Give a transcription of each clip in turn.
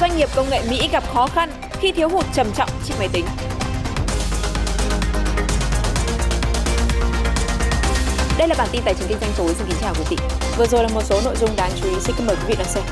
Doanh nghiệp công nghệ Mỹ gặp khó khăn khi thiếu hụt trầm trọng chiếc máy tính. Đây là bản tin tài chính kinh doanh tối. Xin kính chào quý vị. Vừa rồi là một số nội dung đáng chú ý. Xin mời quý vị đón xem.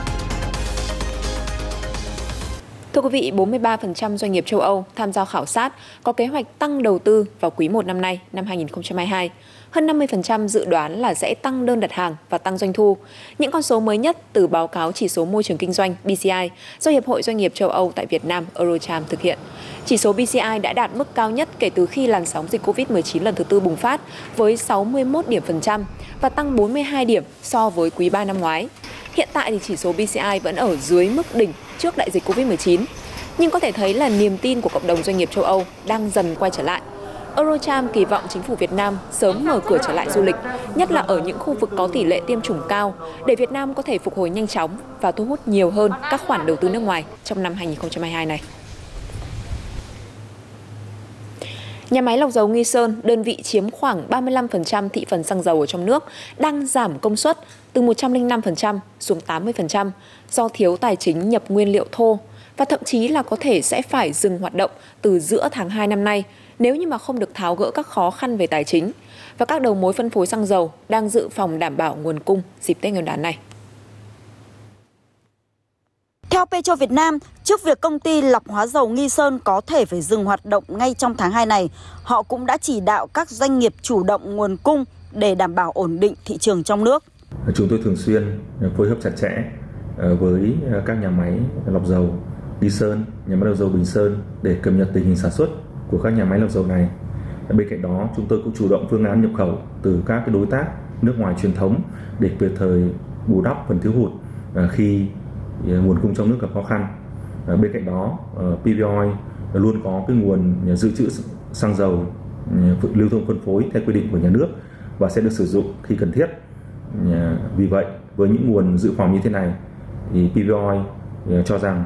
Thưa quý vị, 43% doanh nghiệp châu Âu tham gia khảo sát có kế hoạch tăng đầu tư vào quý 1 năm nay, năm 2022. Hơn 50% dự đoán là sẽ tăng đơn đặt hàng và tăng doanh thu. Những con số mới nhất từ báo cáo chỉ số môi trường kinh doanh BCI do Hiệp hội Doanh nghiệp châu Âu tại Việt Nam Eurocharm thực hiện. Chỉ số BCI đã đạt mức cao nhất kể từ khi làn sóng dịch COVID-19 lần thứ tư bùng phát với 61 điểm phần trăm và tăng 42 điểm so với quý 3 năm ngoái. Hiện tại thì chỉ số BCI vẫn ở dưới mức đỉnh trước đại dịch Covid-19. Nhưng có thể thấy là niềm tin của cộng đồng doanh nghiệp châu Âu đang dần quay trở lại. Eurocharm kỳ vọng chính phủ Việt Nam sớm mở cửa trở lại du lịch, nhất là ở những khu vực có tỷ lệ tiêm chủng cao, để Việt Nam có thể phục hồi nhanh chóng và thu hút nhiều hơn các khoản đầu tư nước ngoài trong năm 2022 này. Nhà máy lọc dầu Nghi Sơn, đơn vị chiếm khoảng 35% thị phần xăng dầu ở trong nước, đang giảm công suất từ 105% xuống 80% do thiếu tài chính nhập nguyên liệu thô và thậm chí là có thể sẽ phải dừng hoạt động từ giữa tháng 2 năm nay nếu như mà không được tháo gỡ các khó khăn về tài chính. Và các đầu mối phân phối xăng dầu đang dự phòng đảm bảo nguồn cung dịp Tết Nguyên đán này. Theo Petro Việt Nam, trước việc công ty lọc hóa dầu Nghi Sơn có thể phải dừng hoạt động ngay trong tháng 2 này, họ cũng đã chỉ đạo các doanh nghiệp chủ động nguồn cung để đảm bảo ổn định thị trường trong nước. Chúng tôi thường xuyên phối hợp chặt chẽ ờ, với các nhà máy lọc dầu Nghi Sơn, nhà máy lọc dầu Bình Sơn để cập nhật tình hình sản xuất của các nhà máy lọc dầu này. Bên cạnh đó, chúng tôi cũng chủ động phương án nhập khẩu từ các đối tác nước ngoài truyền thống để kịp thời bù đắp phần thiếu hụt à, khi à, nguồn cung trong nước gặp khó khăn. À, bên cạnh đó, ờ, PVOI luôn có cái nguồn dự trữ xăng dầu ừ, lưu thông phân phối theo quy định của nhà nước và sẽ được sử dụng khi cần thiết. Vì vậy, với những nguồn dự phòng như thế này thì PVOI cho rằng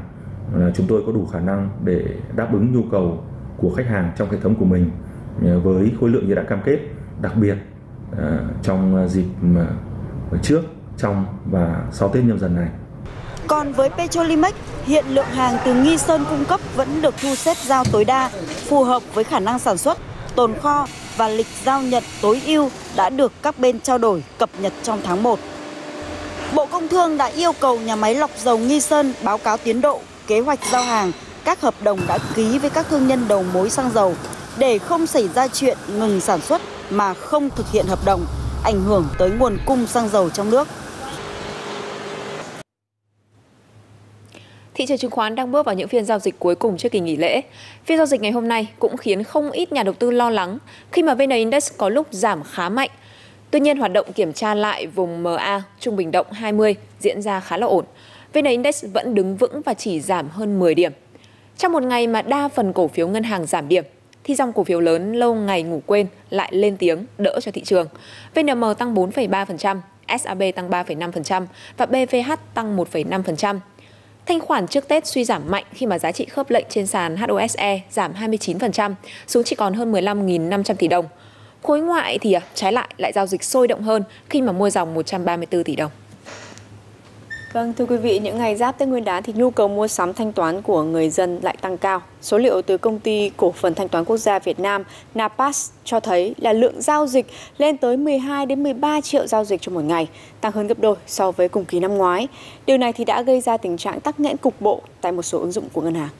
chúng tôi có đủ khả năng để đáp ứng nhu cầu của khách hàng trong hệ thống của mình ờ, với khối lượng như đã cam kết, đặc biệt ờ, trong dịp ờ, trước, trong và sau Tết nhâm dần này. Còn với Petrolimex, hiện lượng hàng từ Nghi Sơn cung cấp vẫn được thu xếp giao tối đa, phù hợp với khả năng sản xuất, tồn kho và lịch giao nhận tối ưu đã được các bên trao đổi cập nhật trong tháng 1. Bộ Công Thương đã yêu cầu nhà máy lọc dầu Nghi Sơn báo cáo tiến độ, kế hoạch giao hàng, các hợp đồng đã ký với các thương nhân đầu mối xăng dầu để không xảy ra chuyện ngừng sản xuất mà không thực hiện hợp đồng, ảnh hưởng tới nguồn cung xăng dầu trong nước. Thị trường chứng khoán đang bước vào những phiên giao dịch cuối cùng trước kỳ nghỉ lễ. Phiên giao dịch ngày hôm nay cũng khiến không ít nhà đầu tư lo lắng khi mà VN Index có lúc giảm khá mạnh. Tuy nhiên, hoạt động kiểm tra lại vùng MA trung bình động 20 diễn ra khá là ổn. VN Index vẫn đứng vững và chỉ giảm hơn 10 điểm. Trong một ngày mà đa phần cổ phiếu ngân hàng giảm điểm, thì dòng cổ phiếu lớn lâu ngày ngủ quên lại lên tiếng đỡ cho thị trường. VNM tăng 4,3%, SAB tăng 3,5% và BVH tăng 1,5%. Thanh khoản trước Tết suy giảm mạnh khi mà giá trị khớp lệnh trên sàn HOSE giảm 29%, xuống chỉ còn hơn 15.500 tỷ đồng. Khối ngoại thì à, trái lại lại giao dịch sôi động hơn khi mà mua dòng 134 tỷ đồng. Vâng, thưa quý vị, những ngày giáp Tết Nguyên đán thì nhu cầu mua sắm thanh toán của người dân lại tăng cao. Số liệu từ công ty cổ phần thanh toán quốc gia Việt Nam Napas cho thấy là lượng giao dịch lên tới 12 đến 13 triệu giao dịch trong một ngày, tăng hơn gấp đôi so với cùng kỳ năm ngoái. Điều này thì đã gây ra tình trạng tắc nghẽn cục bộ tại một số ứng dụng của ngân hàng.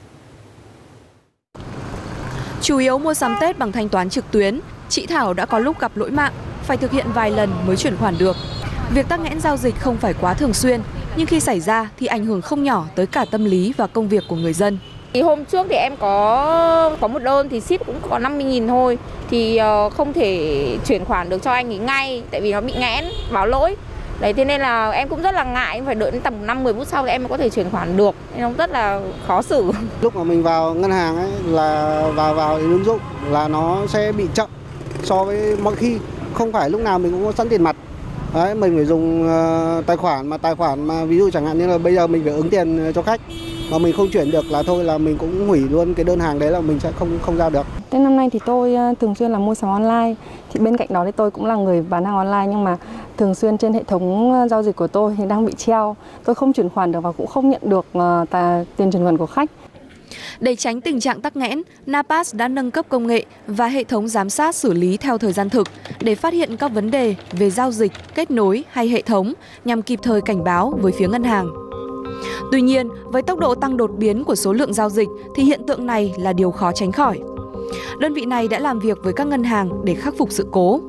Chủ yếu mua sắm Tết bằng thanh toán trực tuyến, chị Thảo đã có lúc gặp lỗi mạng, phải thực hiện vài lần mới chuyển khoản được. Việc tắc nghẽn giao dịch không phải quá thường xuyên, nhưng khi xảy ra thì ảnh hưởng không nhỏ tới cả tâm lý và công việc của người dân. Thì hôm trước thì em có có một đơn thì ship cũng có 50.000 thôi thì uh, không thể chuyển khoản được cho anh ấy ngay tại vì nó bị nghẽn báo lỗi. Đấy thế nên là em cũng rất là ngại phải đợi đến tầm 5 10 phút sau thì em mới có thể chuyển khoản được. Nên nó rất là khó xử. Lúc mà mình vào ngân hàng ấy là vào vào ứng dụng là nó sẽ bị chậm so với mọi khi không phải lúc nào mình cũng có sẵn tiền mặt Đấy, mình phải dùng uh, tài khoản mà tài khoản mà ví dụ chẳng hạn như là bây giờ mình phải ứng tiền ờ, cho khách mà mình không chuyển được là thôi là mình cũng hủy luôn cái đơn hàng đấy là mình sẽ không không giao được. Tết năm nay thì tôi ờ, thường xuyên là mua sắm online thì bên cạnh đó thì tôi cũng là người bán hàng online nhưng mà thường xuyên trên hệ thống giao dịch của tôi thì đang bị treo. Tôi không chuyển khoản được và cũng không nhận được tiền chuyển khoản của khách. Để tránh tình trạng tắc nghẽn, Napas đã nâng cấp công nghệ và hệ thống giám sát xử lý theo thời gian thực để phát hiện các vấn đề về giao dịch, kết nối hay hệ thống nhằm kịp thời cảnh báo với phía ngân hàng. Tuy nhiên, với tốc độ tăng đột biến của số lượng giao dịch thì hiện tượng này là điều khó tránh khỏi. Đơn vị này đã làm việc với các ngân hàng để khắc phục sự cố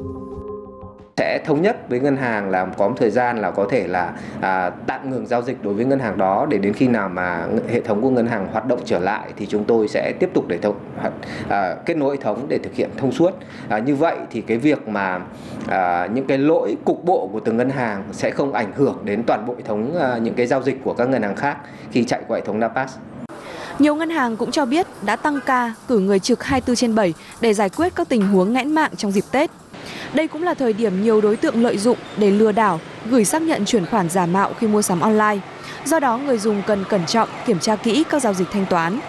sẽ thống nhất với ngân hàng là có một thời gian là có thể là à, tạm ngừng giao dịch đối với ngân hàng đó để đến khi nào mà hệ thống của ngân hàng hoạt động trở lại thì chúng tôi sẽ tiếp tục để thông, à, kết nối hệ thống để thực hiện thông suốt à, như vậy thì cái việc mà à, những cái lỗi cục bộ của từng ngân hàng sẽ không ảnh hưởng đến toàn bộ hệ thống à, những cái giao dịch của các ngân hàng khác khi chạy qua hệ thống Napas. Nhiều ngân hàng cũng cho biết đã tăng ca cử người trực 24 trên 7 để giải quyết các tình huống nghẽn mạng trong dịp Tết. Đây cũng là thời điểm nhiều đối tượng lợi dụng để lừa đảo, gửi xác nhận chuyển khoản giả mạo khi mua sắm online. Do đó, người dùng cần cẩn trọng kiểm tra kỹ các giao dịch thanh toán.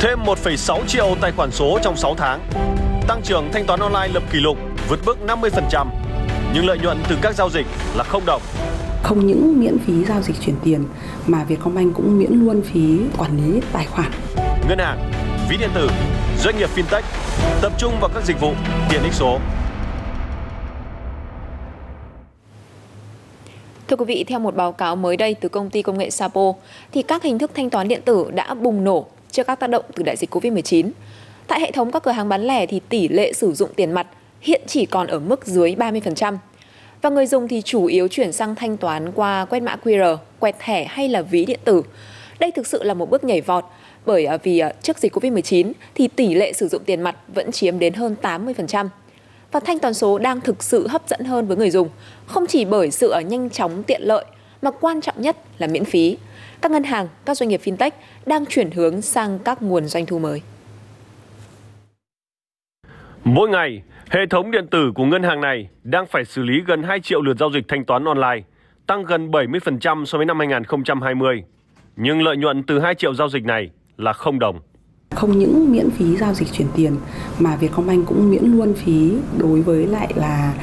Thêm 1,6 triệu tài khoản số trong 6 tháng. Tăng trưởng thanh toán online lập kỷ lục vượt mức 50%. Nhưng lợi nhuận từ các giao dịch là không đồng không những miễn phí giao dịch chuyển tiền mà Vietcombank cũng miễn luôn phí quản lý tài khoản. Ngân hàng, ví điện tử, doanh nghiệp fintech tập trung vào các dịch vụ tiện ích số. Thưa quý vị, theo một báo cáo mới đây từ công ty công nghệ Sapo, thì các hình thức thanh toán điện tử đã bùng nổ trước các tác động từ đại dịch Covid-19. Tại hệ thống các cửa hàng bán lẻ thì tỷ lệ sử dụng tiền mặt hiện chỉ còn ở mức dưới 30%. Và người dùng thì chủ yếu chuyển sang thanh toán qua quét mã QR, quẹt thẻ hay là ví điện tử. Đây thực sự là một bước nhảy vọt bởi à, vì à, trước dịch Covid-19 thì tỷ lệ sử dụng tiền mặt vẫn chiếm đến hơn 80%. Và thanh toán số đang thực sự hấp dẫn hơn với người dùng, không chỉ bởi sự à, nhanh chóng tiện lợi mà quan trọng nhất là miễn phí. Các ngân hàng, các doanh nghiệp fintech đang chuyển hướng sang các nguồn doanh thu mới. Mỗi ngày, Hệ thống điện tử của ngân hàng này đang phải xử lý gần 2 triệu lượt giao dịch thanh toán online, tăng gần 70% so với năm 2020. Nhưng lợi nhuận từ 2 triệu giao dịch này là không đồng. Không những miễn phí giao dịch chuyển tiền mà Vietcombank cũng miễn luôn phí đối với lại là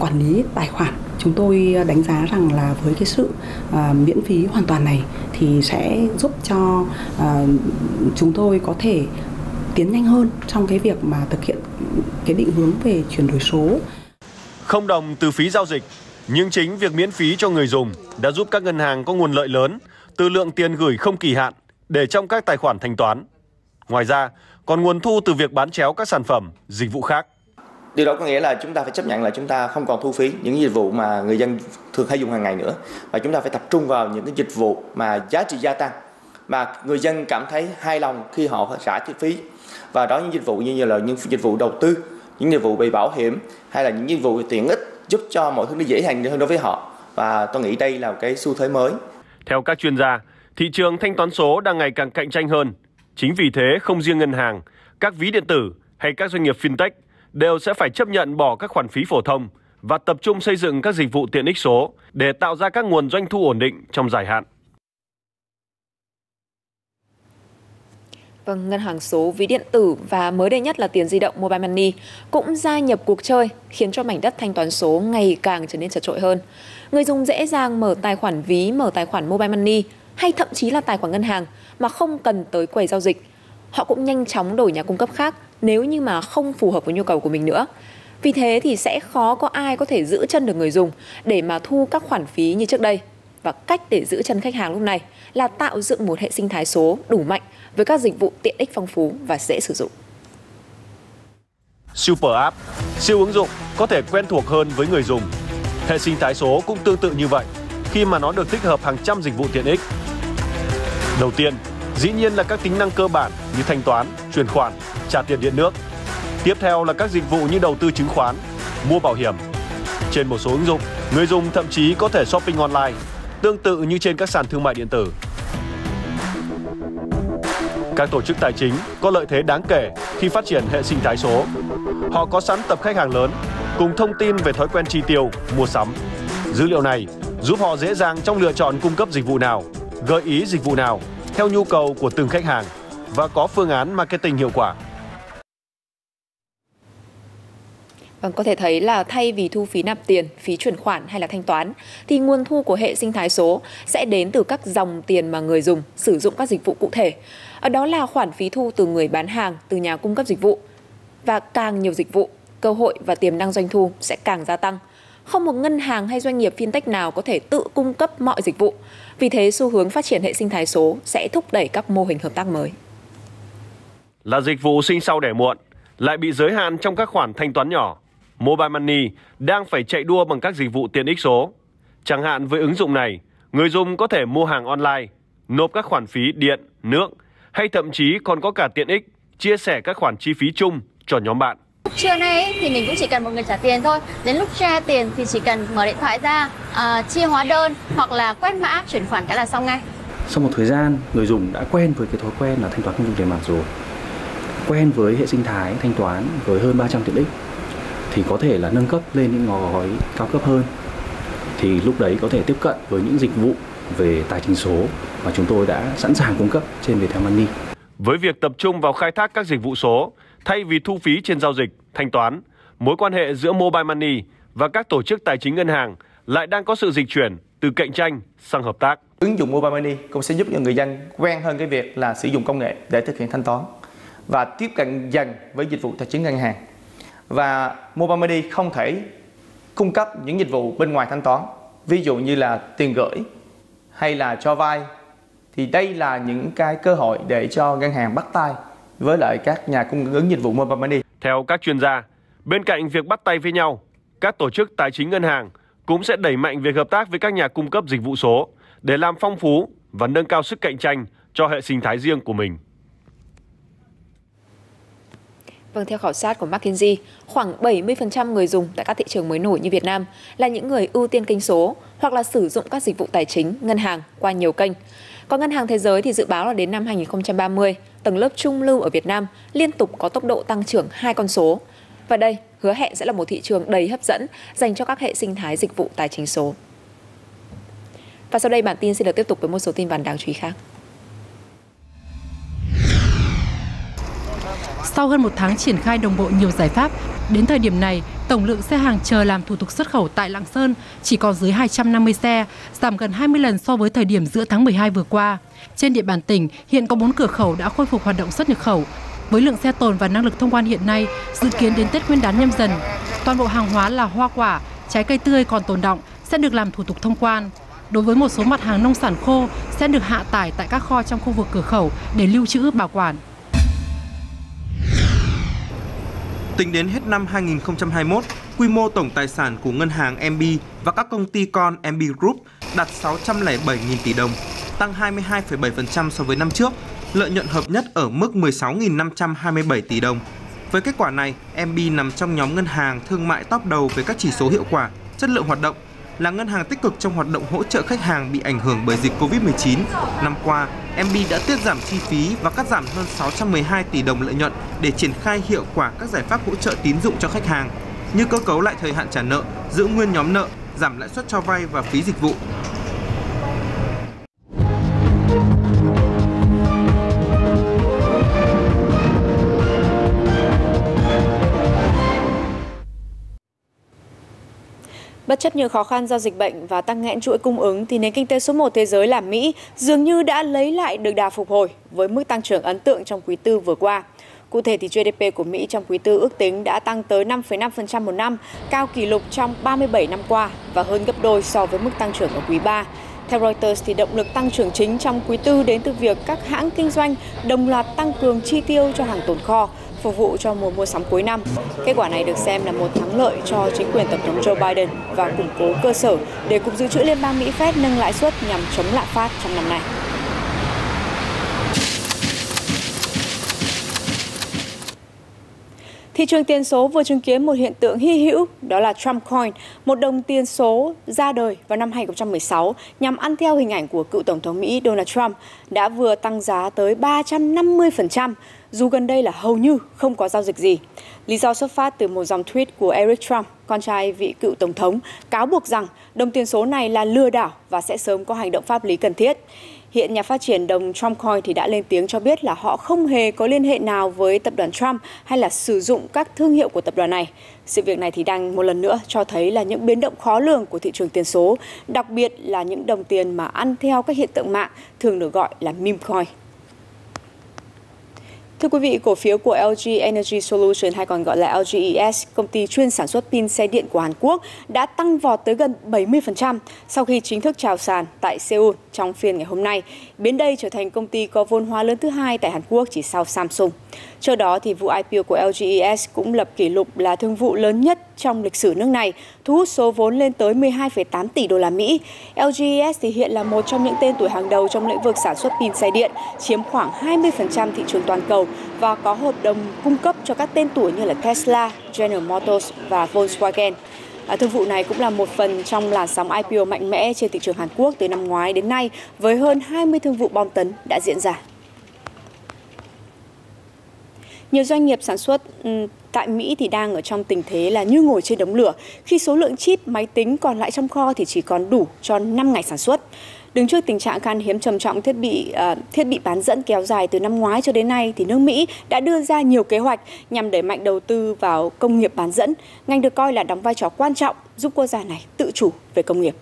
quản lý tài khoản. Chúng tôi đánh giá rằng là với cái sự uh, miễn phí hoàn toàn này thì sẽ giúp cho uh, chúng tôi có thể tiến nhanh hơn trong cái việc mà thực hiện cái định hướng về chuyển đổi số. Không đồng từ phí giao dịch, nhưng chính việc miễn phí cho người dùng đã giúp các ngân hàng có nguồn lợi lớn từ lượng tiền gửi không kỳ hạn để trong các tài khoản thanh toán. Ngoài ra, còn nguồn thu từ việc bán chéo các sản phẩm, dịch vụ khác. Điều đó có nghĩa là chúng ta phải chấp nhận là chúng ta không còn thu phí những dịch vụ mà người dân thường hay dùng hàng ngày nữa và chúng ta phải tập trung vào những cái dịch vụ mà giá trị gia tăng mà người dân cảm thấy hài lòng khi họ trả chi phí và đó những dịch vụ như là những dịch vụ đầu tư những dịch vụ về bảo hiểm hay là những dịch vụ tiện ích giúp cho mọi thứ nó dễ dàng hơn đối với họ và tôi nghĩ đây là một cái xu thế mới. Theo các chuyên gia, thị trường thanh toán số đang ngày càng cạnh tranh hơn. Chính vì thế không riêng ngân hàng, các ví điện tử hay các doanh nghiệp fintech đều sẽ phải chấp nhận bỏ các khoản phí phổ thông và tập trung xây dựng các dịch vụ tiện ích số để tạo ra các nguồn doanh thu ổn định trong dài hạn. Vâng, ngân hàng số, ví điện tử và mới đây nhất là tiền di động Mobile Money cũng gia nhập cuộc chơi, khiến cho mảnh đất thanh toán số ngày càng trở nên chật trội hơn. Người dùng dễ dàng mở tài khoản ví, mở tài khoản Mobile Money hay thậm chí là tài khoản ngân hàng mà không cần tới quầy giao dịch. Họ cũng nhanh chóng đổi nhà cung cấp khác nếu như mà không phù hợp với nhu cầu của mình nữa. Vì thế thì sẽ khó có ai có thể giữ chân được người dùng để mà thu các khoản phí như trước đây. Và cách để giữ chân khách hàng lúc này là tạo dựng một hệ sinh thái số đủ mạnh với các dịch vụ tiện ích phong phú và dễ sử dụng. Super App, siêu ứng dụng có thể quen thuộc hơn với người dùng. Hệ sinh thái số cũng tương tự như vậy khi mà nó được tích hợp hàng trăm dịch vụ tiện ích. Đầu tiên, dĩ nhiên là các tính năng cơ bản như thanh toán, chuyển khoản, trả tiền điện nước. Tiếp theo là các dịch vụ như đầu tư chứng khoán, mua bảo hiểm. Trên một số ứng dụng, người dùng thậm chí có thể shopping online, tương tự như trên các sàn thương mại điện tử. Các tổ chức tài chính có lợi thế đáng kể khi phát triển hệ sinh thái số. Họ có sẵn tập khách hàng lớn cùng thông tin về thói quen chi tiêu, mua sắm. Dữ liệu này giúp họ dễ dàng trong lựa chọn cung cấp dịch vụ nào, gợi ý dịch vụ nào theo nhu cầu của từng khách hàng và có phương án marketing hiệu quả. Vâng, có thể thấy là thay vì thu phí nạp tiền, phí chuyển khoản hay là thanh toán, thì nguồn thu của hệ sinh thái số sẽ đến từ các dòng tiền mà người dùng sử dụng các dịch vụ cụ thể. Ở đó là khoản phí thu từ người bán hàng, từ nhà cung cấp dịch vụ. Và càng nhiều dịch vụ, cơ hội và tiềm năng doanh thu sẽ càng gia tăng. Không một ngân hàng hay doanh nghiệp fintech nào có thể tự cung cấp mọi dịch vụ. Vì thế, xu hướng phát triển hệ sinh thái số sẽ thúc đẩy các mô hình hợp tác mới. Là dịch vụ sinh sau đẻ muộn, lại bị giới hạn trong các khoản thanh toán nhỏ Mobile Money đang phải chạy đua bằng các dịch vụ tiện ích số. Chẳng hạn với ứng dụng này, người dùng có thể mua hàng online, nộp các khoản phí điện, nước hay thậm chí còn có cả tiện ích chia sẻ các khoản chi phí chung cho nhóm bạn. Lúc trưa nay thì mình cũng chỉ cần một người trả tiền thôi. Đến lúc tra tiền thì chỉ cần mở điện thoại ra, uh, chia hóa đơn hoặc là quét mã chuyển khoản cái là xong ngay. Sau một thời gian, người dùng đã quen với cái thói quen là thanh toán không dùng tiền mặt rồi. Quen với hệ sinh thái thanh toán với hơn 300 tiện ích thì có thể là nâng cấp lên những gói cao cấp hơn thì lúc đấy có thể tiếp cận với những dịch vụ về tài chính số mà chúng tôi đã sẵn sàng cung cấp trên Viettel Money. Với việc tập trung vào khai thác các dịch vụ số thay vì thu phí trên giao dịch, thanh toán, mối quan hệ giữa Mobile Money và các tổ chức tài chính ngân hàng lại đang có sự dịch chuyển từ cạnh tranh sang hợp tác. Ứng dụng Mobile Money cũng sẽ giúp cho người dân quen hơn cái việc là sử dụng công nghệ để thực hiện thanh toán và tiếp cận dần với dịch vụ tài chính ngân hàng và Mobile Money không thể cung cấp những dịch vụ bên ngoài thanh toán ví dụ như là tiền gửi hay là cho vay thì đây là những cái cơ hội để cho ngân hàng bắt tay với lại các nhà cung ứng dịch vụ Mobile Money. Theo các chuyên gia, bên cạnh việc bắt tay với nhau, các tổ chức tài chính ngân hàng cũng sẽ đẩy mạnh việc hợp tác với các nhà cung cấp dịch vụ số để làm phong phú và nâng cao sức cạnh tranh cho hệ sinh thái riêng của mình. Vâng, theo khảo sát của McKinsey, khoảng 70% người dùng tại các thị trường mới nổi như Việt Nam là những người ưu tiên kênh số hoặc là sử dụng các dịch vụ tài chính, ngân hàng qua nhiều kênh. Còn Ngân hàng Thế giới thì dự báo là đến năm 2030, tầng lớp trung lưu ở Việt Nam liên tục có tốc độ tăng trưởng hai con số. Và đây hứa hẹn sẽ là một thị trường đầy hấp dẫn dành cho các hệ sinh thái dịch vụ tài chính số. Và sau đây bản tin sẽ được tiếp tục với một số tin vắn đáng chú ý khác. Sau hơn một tháng triển khai đồng bộ nhiều giải pháp, đến thời điểm này, tổng lượng xe hàng chờ làm thủ tục xuất khẩu tại Lạng Sơn chỉ còn dưới 250 xe, giảm gần 20 lần so với thời điểm giữa tháng 12 vừa qua. Trên địa bàn tỉnh, hiện có 4 cửa khẩu đã khôi phục hoạt động xuất nhập khẩu. Với lượng xe tồn và năng lực thông quan hiện nay, dự kiến đến Tết Nguyên đán nhâm dần, toàn bộ hàng hóa là hoa quả, trái cây tươi còn tồn động sẽ được làm thủ tục thông quan. Đối với một số mặt hàng nông sản khô sẽ được hạ tải tại các kho trong khu vực cửa khẩu để lưu trữ bảo quản. Tính đến hết năm 2021, quy mô tổng tài sản của ngân hàng MB và các công ty con MB Group đạt 607.000 tỷ đồng, tăng 22,7% so với năm trước. Lợi nhuận hợp nhất ở mức 16.527 tỷ đồng. Với kết quả này, MB nằm trong nhóm ngân hàng thương mại top đầu về các chỉ số hiệu quả, chất lượng hoạt động là ngân hàng tích cực trong hoạt động hỗ trợ khách hàng bị ảnh hưởng bởi dịch Covid-19. Năm qua, MB đã tiết giảm chi phí và cắt giảm hơn 612 tỷ đồng lợi nhuận để triển khai hiệu quả các giải pháp hỗ trợ tín dụng cho khách hàng, như cơ cấu lại thời hạn trả nợ, giữ nguyên nhóm nợ, giảm lãi suất cho vay và phí dịch vụ. Bất chấp những khó khăn do dịch bệnh và tăng nghẽn chuỗi cung ứng thì nền kinh tế số 1 thế giới là Mỹ dường như đã lấy lại được đà phục hồi với mức tăng trưởng ấn tượng trong quý tư vừa qua. Cụ thể thì GDP của Mỹ trong quý tư ước tính đã tăng tới 5,5% một năm, cao kỷ lục trong 37 năm qua và hơn gấp đôi so với mức tăng trưởng ở quý 3. Theo Reuters thì động lực tăng trưởng chính trong quý tư đến từ việc các hãng kinh doanh đồng loạt tăng cường chi tiêu cho hàng tồn kho, phục vụ cho mùa mua sắm cuối năm. Kết quả này được xem là một thắng lợi cho chính quyền Tổng thống Joe Biden và củng cố cơ sở để Cục Dự trữ Liên bang Mỹ Fed nâng lãi suất nhằm chống lạm phát trong năm nay. Thị trường tiền số vừa chứng kiến một hiện tượng hy hữu, đó là Trump Coin, một đồng tiền số ra đời vào năm 2016 nhằm ăn theo hình ảnh của cựu Tổng thống Mỹ Donald Trump, đã vừa tăng giá tới 350%, dù gần đây là hầu như không có giao dịch gì. Lý do xuất phát từ một dòng tweet của Eric Trump, con trai vị cựu Tổng thống, cáo buộc rằng đồng tiền số này là lừa đảo và sẽ sớm có hành động pháp lý cần thiết. Hiện nhà phát triển đồng Trump Coin thì đã lên tiếng cho biết là họ không hề có liên hệ nào với tập đoàn Trump hay là sử dụng các thương hiệu của tập đoàn này. Sự việc này thì đang một lần nữa cho thấy là những biến động khó lường của thị trường tiền số, đặc biệt là những đồng tiền mà ăn theo các hiện tượng mạng thường được gọi là meme coin. Thưa quý vị, cổ phiếu của LG Energy Solution hay còn gọi là LGES, công ty chuyên sản xuất pin xe điện của Hàn Quốc, đã tăng vọt tới gần 70% sau khi chính thức chào sàn tại Seoul trong phiên ngày hôm nay, biến đây trở thành công ty có vốn hóa lớn thứ hai tại Hàn Quốc chỉ sau Samsung. Trước đó, thì vụ IPO của LGES cũng lập kỷ lục là thương vụ lớn nhất trong lịch sử nước này, thu hút số vốn lên tới 12,8 tỷ đô la Mỹ. LGES thì hiện là một trong những tên tuổi hàng đầu trong lĩnh vực sản xuất pin xe điện, chiếm khoảng 20% thị trường toàn cầu và có hợp đồng cung cấp cho các tên tuổi như là Tesla, General Motors và Volkswagen. À, thương vụ này cũng là một phần trong làn sóng IPO mạnh mẽ trên thị trường Hàn Quốc từ năm ngoái đến nay với hơn 20 thương vụ bom tấn đã diễn ra. Nhiều doanh nghiệp sản xuất ừ, tại Mỹ thì đang ở trong tình thế là như ngồi trên đống lửa khi số lượng chip máy tính còn lại trong kho thì chỉ còn đủ cho 5 ngày sản xuất. Đứng trước tình trạng khan hiếm trầm trọng thiết bị uh, thiết bị bán dẫn kéo dài từ năm ngoái cho đến nay thì nước Mỹ đã đưa ra nhiều kế hoạch nhằm đẩy mạnh đầu tư vào công nghiệp bán dẫn. Ngành được coi là đóng vai trò quan trọng giúp quốc gia này tự chủ về công nghiệp.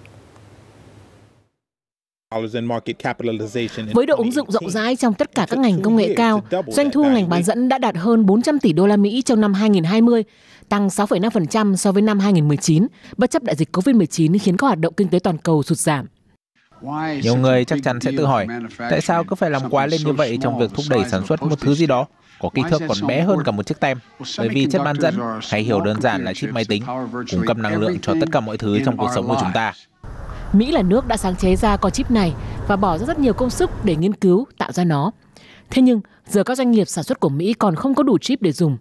Với độ ứng dụng rộng rãi trong tất cả các ngành công nghệ cao, doanh thu ngành bán dẫn đã đạt hơn 400 tỷ đô la Mỹ trong năm 2020, tăng 6,5% so với năm 2019, bất chấp đại dịch COVID-19 khiến các hoạt động kinh tế toàn cầu sụt giảm. Nhiều người chắc chắn sẽ tự hỏi, tại sao cứ phải làm quá lên như vậy trong việc thúc đẩy sản xuất một thứ gì đó có kích thước còn bé hơn cả một chiếc tem, bởi vì chất bán dẫn, hay hiểu đơn giản là chip máy tính, cung cấp năng lượng cho tất cả mọi thứ trong cuộc sống của chúng ta. Mỹ là nước đã sáng chế ra con chip này và bỏ ra rất nhiều công sức để nghiên cứu tạo ra nó. Thế nhưng, giờ các doanh nghiệp sản xuất của Mỹ còn không có đủ chip để dùng.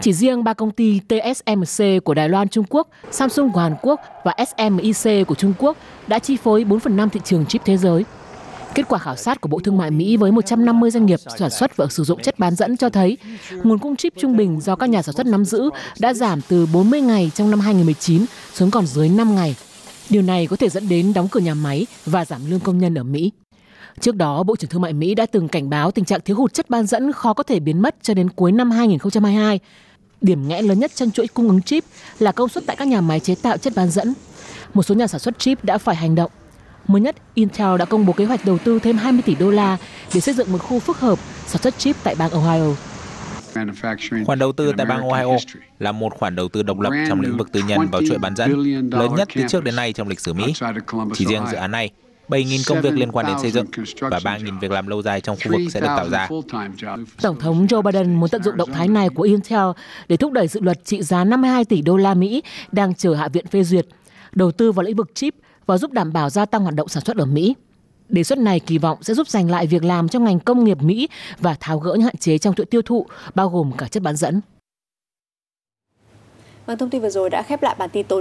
Chỉ riêng ba công ty TSMC của Đài Loan Trung Quốc, Samsung của Hàn Quốc và SMIC của Trung Quốc đã chi phối 4 phần 5 thị trường chip thế giới. Kết quả khảo sát của Bộ Thương mại Mỹ với 150 doanh nghiệp sản xuất và sử dụng chất bán dẫn cho thấy nguồn cung chip trung bình do các nhà sản xuất nắm giữ đã giảm từ 40 ngày trong năm 2019 xuống còn dưới 5 ngày Điều này có thể dẫn đến đóng cửa nhà máy và giảm lương công nhân ở Mỹ. Trước đó, Bộ trưởng Thương mại Mỹ đã từng cảnh báo tình trạng thiếu hụt chất bán dẫn khó có thể biến mất cho đến cuối năm 2022. Điểm nghẽn lớn nhất trong chuỗi cung ứng chip là công suất tại các nhà máy chế tạo chất bán dẫn. Một số nhà sản xuất chip đã phải hành động. Mới nhất, Intel đã công bố kế hoạch đầu tư thêm 20 tỷ đô la để xây dựng một khu phức hợp sản xuất chip tại bang Ohio. Khoản đầu tư tại bang Ohio là một khoản đầu tư độc lập trong lĩnh vực tư nhân vào chuỗi bán dẫn, lớn nhất từ trước đến nay trong lịch sử Mỹ. Chỉ riêng dự án này, 7.000 công việc liên quan đến xây dựng và 3.000 việc làm lâu dài trong khu vực sẽ được tạo ra. Tổng thống Joe Biden muốn tận dụng động thái này của Intel để thúc đẩy dự luật trị giá 52 tỷ đô la Mỹ đang chờ Hạ viện phê duyệt, đầu tư vào lĩnh vực chip và giúp đảm bảo gia tăng hoạt động sản xuất ở Mỹ. Đề xuất này kỳ vọng sẽ giúp giành lại việc làm cho ngành công nghiệp Mỹ và tháo gỡ những hạn chế trong chuỗi tiêu thụ, bao gồm cả chất bán dẫn. Vâng, thông tin vừa rồi đã khép lại bản tin tối